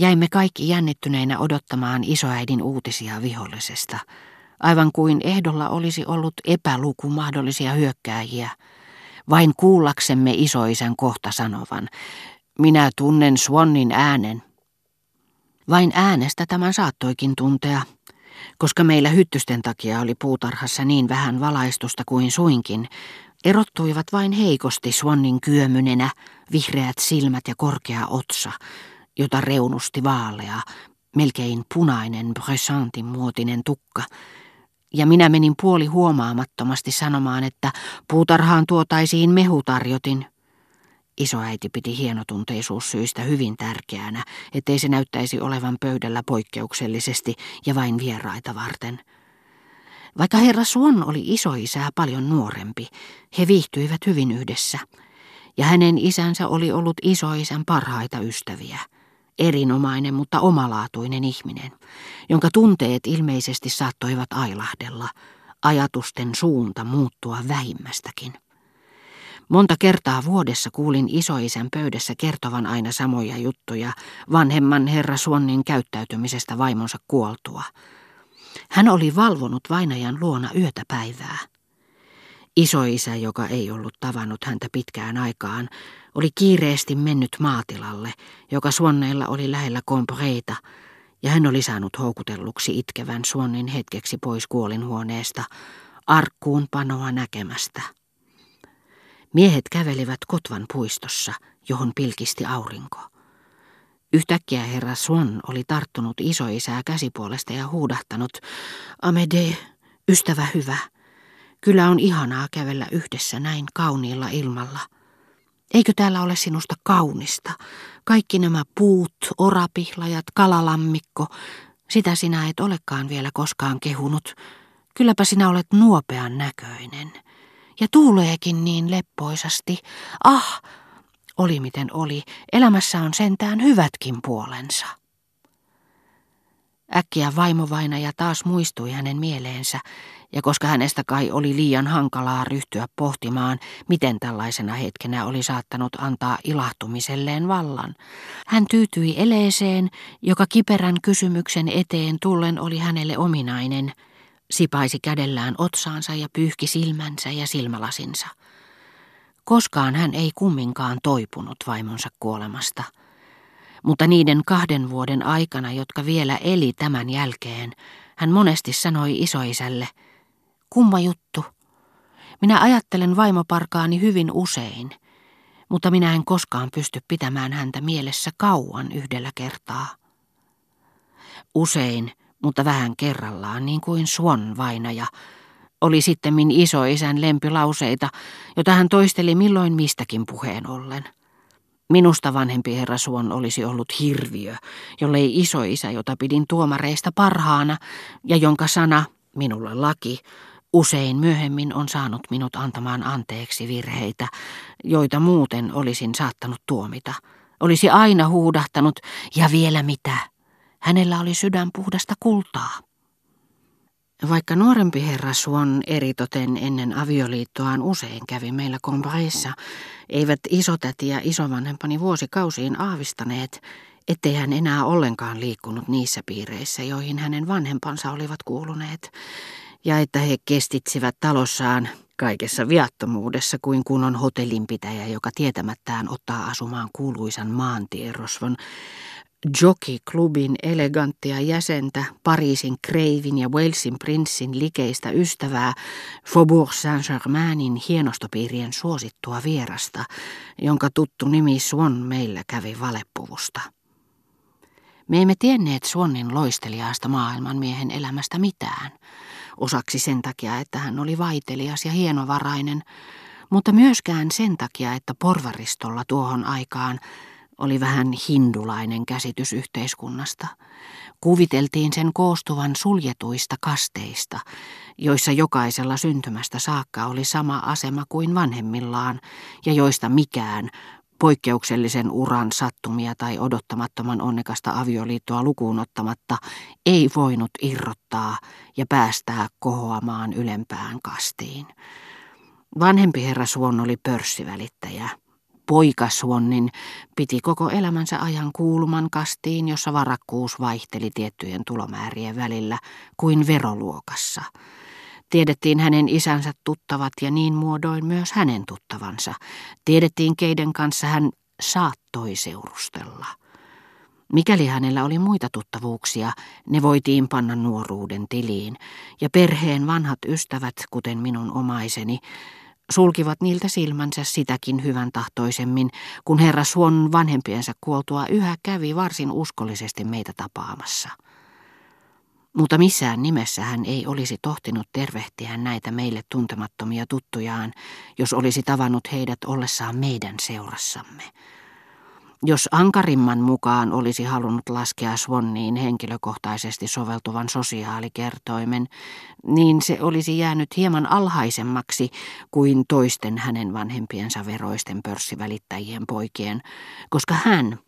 Jäimme kaikki jännittyneinä odottamaan isoäidin uutisia vihollisesta, aivan kuin ehdolla olisi ollut epäluku mahdollisia hyökkääjiä. Vain kuullaksemme isoisän kohta sanovan, minä tunnen Swannin äänen. Vain äänestä tämän saattoikin tuntea, koska meillä hyttysten takia oli puutarhassa niin vähän valaistusta kuin suinkin, erottuivat vain heikosti Swannin kyömynenä, vihreät silmät ja korkea otsa, jota reunusti vaalea, melkein punainen Bressantin muotinen tukka, ja minä menin puoli huomaamattomasti sanomaan, että puutarhaan tuotaisiin mehutarjotin. Isoäiti piti hienotunteisuussyistä hyvin tärkeänä, ettei se näyttäisi olevan pöydällä poikkeuksellisesti ja vain vieraita varten. Vaikka herra Suon oli isoisää paljon nuorempi, he viihtyivät hyvin yhdessä, ja hänen isänsä oli ollut isoisän parhaita ystäviä – erinomainen, mutta omalaatuinen ihminen, jonka tunteet ilmeisesti saattoivat ailahdella, ajatusten suunta muuttua vähimmästäkin. Monta kertaa vuodessa kuulin isoisän pöydässä kertovan aina samoja juttuja vanhemman herra Suonnin käyttäytymisestä vaimonsa kuoltua. Hän oli valvonut vainajan luona yötä päivää. Isoisä, joka ei ollut tavannut häntä pitkään aikaan, oli kiireesti mennyt maatilalle, joka Suonneilla oli lähellä kompreita, ja hän oli saanut houkutelluksi itkevän Suonnin hetkeksi pois kuolinhuoneesta, arkkuun panoa näkemästä. Miehet kävelivät Kotvan puistossa, johon pilkisti aurinko. Yhtäkkiä herra Suon oli tarttunut isoisää käsipuolesta ja huudahtanut, Amede, ystävä hyvä, kyllä on ihanaa kävellä yhdessä näin kauniilla ilmalla. Eikö täällä ole sinusta kaunista? Kaikki nämä puut, orapihlajat, kalalammikko, sitä sinä et olekaan vielä koskaan kehunut. Kylläpä sinä olet nuopean näköinen. Ja tuuleekin niin leppoisasti. Ah, oli miten oli, elämässä on sentään hyvätkin puolensa. Äkkiä vaimovainaja taas muistui hänen mieleensä, ja koska hänestä kai oli liian hankalaa ryhtyä pohtimaan, miten tällaisena hetkenä oli saattanut antaa ilahtumiselleen vallan, hän tyytyi eleeseen, joka kiperän kysymyksen eteen tullen oli hänelle ominainen, sipaisi kädellään otsaansa ja pyyhki silmänsä ja silmälasinsa. Koskaan hän ei kumminkaan toipunut vaimonsa kuolemasta – mutta niiden kahden vuoden aikana, jotka vielä eli tämän jälkeen, hän monesti sanoi isoisälle, kumma juttu, minä ajattelen vaimoparkaani hyvin usein, mutta minä en koskaan pysty pitämään häntä mielessä kauan yhdellä kertaa. Usein, mutta vähän kerrallaan, niin kuin Suon vainaja, oli sittemmin isoisän lempilauseita, jota hän toisteli milloin mistäkin puheen ollen – Minusta vanhempi herra Suon olisi ollut hirviö, jollei isoisä, jota pidin tuomareista parhaana ja jonka sana, minulle laki, usein myöhemmin on saanut minut antamaan anteeksi virheitä, joita muuten olisin saattanut tuomita. Olisi aina huudahtanut, ja vielä mitä? Hänellä oli sydän puhdasta kultaa. Vaikka nuorempi herra Suon eritoten ennen avioliittoaan usein kävi meillä kompreissa, eivät isotäti ja isovanhempani vuosikausiin aavistaneet, ettei hän enää ollenkaan liikkunut niissä piireissä, joihin hänen vanhempansa olivat kuuluneet, ja että he kestitsivät talossaan kaikessa viattomuudessa kuin kunnon hotellinpitäjä, joka tietämättään ottaa asumaan kuuluisan maantierosvon, Jockey-klubin eleganttia jäsentä, Pariisin Kreivin ja Walesin prinssin likeistä ystävää, Faubourg Saint-Germainin hienostopiirien suosittua vierasta, jonka tuttu nimi Swan meillä kävi valeppuvusta. Me emme tienneet Swannin loisteliaasta maailmanmiehen elämästä mitään, osaksi sen takia, että hän oli vaitelias ja hienovarainen, mutta myöskään sen takia, että porvaristolla tuohon aikaan – oli vähän hindulainen käsitys yhteiskunnasta. Kuviteltiin sen koostuvan suljetuista kasteista, joissa jokaisella syntymästä saakka oli sama asema kuin vanhemmillaan, ja joista mikään, poikkeuksellisen uran sattumia tai odottamattoman onnekasta avioliittoa lukuun ottamatta, ei voinut irrottaa ja päästää kohoamaan ylempään kastiin. Vanhempi herra Suon oli pörssivälittäjä, poikasuonnin piti koko elämänsä ajan kuuluman kastiin, jossa varakkuus vaihteli tiettyjen tulomäärien välillä kuin veroluokassa. Tiedettiin hänen isänsä tuttavat ja niin muodoin myös hänen tuttavansa. Tiedettiin, keiden kanssa hän saattoi seurustella. Mikäli hänellä oli muita tuttavuuksia, ne voitiin panna nuoruuden tiliin, ja perheen vanhat ystävät, kuten minun omaiseni, sulkivat niiltä silmänsä sitäkin hyvän tahtoisemmin, kun herra Suon vanhempiensa kuoltua yhä kävi varsin uskollisesti meitä tapaamassa. Mutta missään nimessä hän ei olisi tohtinut tervehtiä näitä meille tuntemattomia tuttujaan, jos olisi tavannut heidät ollessaan meidän seurassamme. Jos ankarimman mukaan olisi halunnut laskea Swanniin henkilökohtaisesti soveltuvan sosiaalikertoimen, niin se olisi jäänyt hieman alhaisemmaksi kuin toisten hänen vanhempiensa veroisten pörssivälittäjien poikien, koska hän,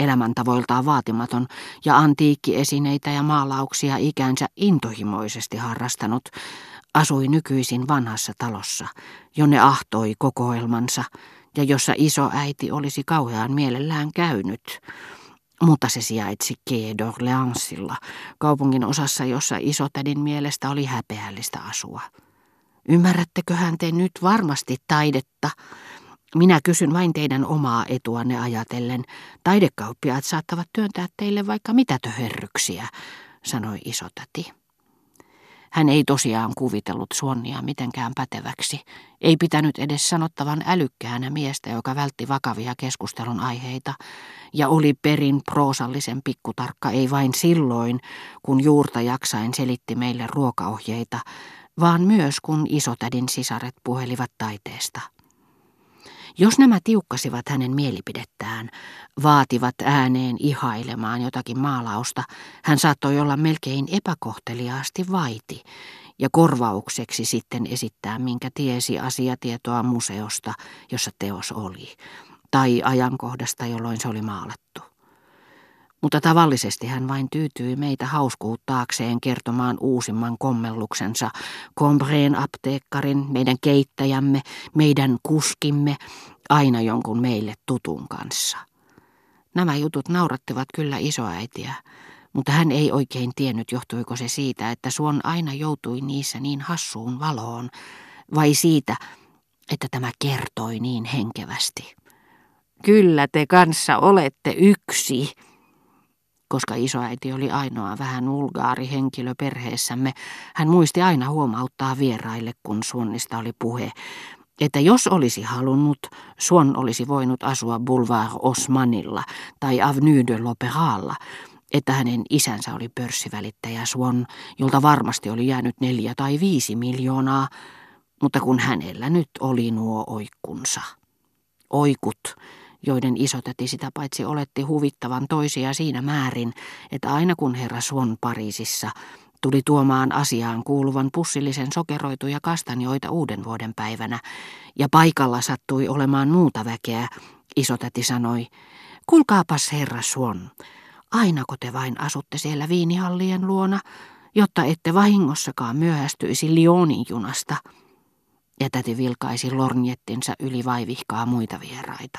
elämäntavoiltaan vaatimaton ja antiikkiesineitä ja maalauksia ikänsä intohimoisesti harrastanut, asui nykyisin vanhassa talossa, jonne ahtoi kokoelmansa – ja jossa iso äiti olisi kauhean mielellään käynyt. Mutta se sijaitsi Quai kaupungin osassa, jossa isotädin mielestä oli häpeällistä asua. Ymmärrätteköhän te nyt varmasti taidetta? Minä kysyn vain teidän omaa etuanne ajatellen. Taidekauppiaat saattavat työntää teille vaikka mitä töherryksiä, sanoi isotäti. Hän ei tosiaan kuvitellut Suonnia mitenkään päteväksi. Ei pitänyt edes sanottavan älykkäänä miestä, joka vältti vakavia keskustelun aiheita ja oli perin proosallisen pikkutarkka ei vain silloin, kun juurta jaksain selitti meille ruokaohjeita, vaan myös kun isotädin sisaret puhelivat taiteesta. Jos nämä tiukkasivat hänen mielipidettään, vaativat ääneen ihailemaan jotakin maalausta, hän saattoi olla melkein epäkohteliaasti vaiti ja korvaukseksi sitten esittää minkä tiesi asiatietoa museosta, jossa teos oli, tai ajankohdasta, jolloin se oli maalattu. Mutta tavallisesti hän vain tyytyi meitä hauskuuttaakseen kertomaan uusimman kommelluksensa, Combreen apteekkarin, meidän keittäjämme, meidän kuskimme, aina jonkun meille tutun kanssa. Nämä jutut naurattivat kyllä isoäitiä, mutta hän ei oikein tiennyt, johtuiko se siitä, että Suon aina joutui niissä niin hassuun valoon, vai siitä, että tämä kertoi niin henkevästi. Kyllä te kanssa olette yksi, koska isoäiti oli ainoa vähän ulgaari henkilö perheessämme, hän muisti aina huomauttaa vieraille, kun Suonnista oli puhe, että jos olisi halunnut, Suon olisi voinut asua Boulevard Osmanilla tai Avenue de l'Opéraalla, että hänen isänsä oli pörssivälittäjä Suon, jolta varmasti oli jäänyt neljä tai viisi miljoonaa, mutta kun hänellä nyt oli nuo oikkunsa. Oikut, joiden isotäti sitä paitsi oletti huvittavan toisia siinä määrin, että aina kun herra Suon Pariisissa tuli tuomaan asiaan kuuluvan pussillisen sokeroituja kastanjoita uuden vuoden päivänä, ja paikalla sattui olemaan muuta väkeä, isotäti sanoi, kulkaapas herra Suon, ainako te vain asutte siellä viinihallien luona, jotta ette vahingossakaan myöhästyisi Lyonin junasta. Ja täti vilkaisi lornjettinsa yli vaivihkaa muita vieraita.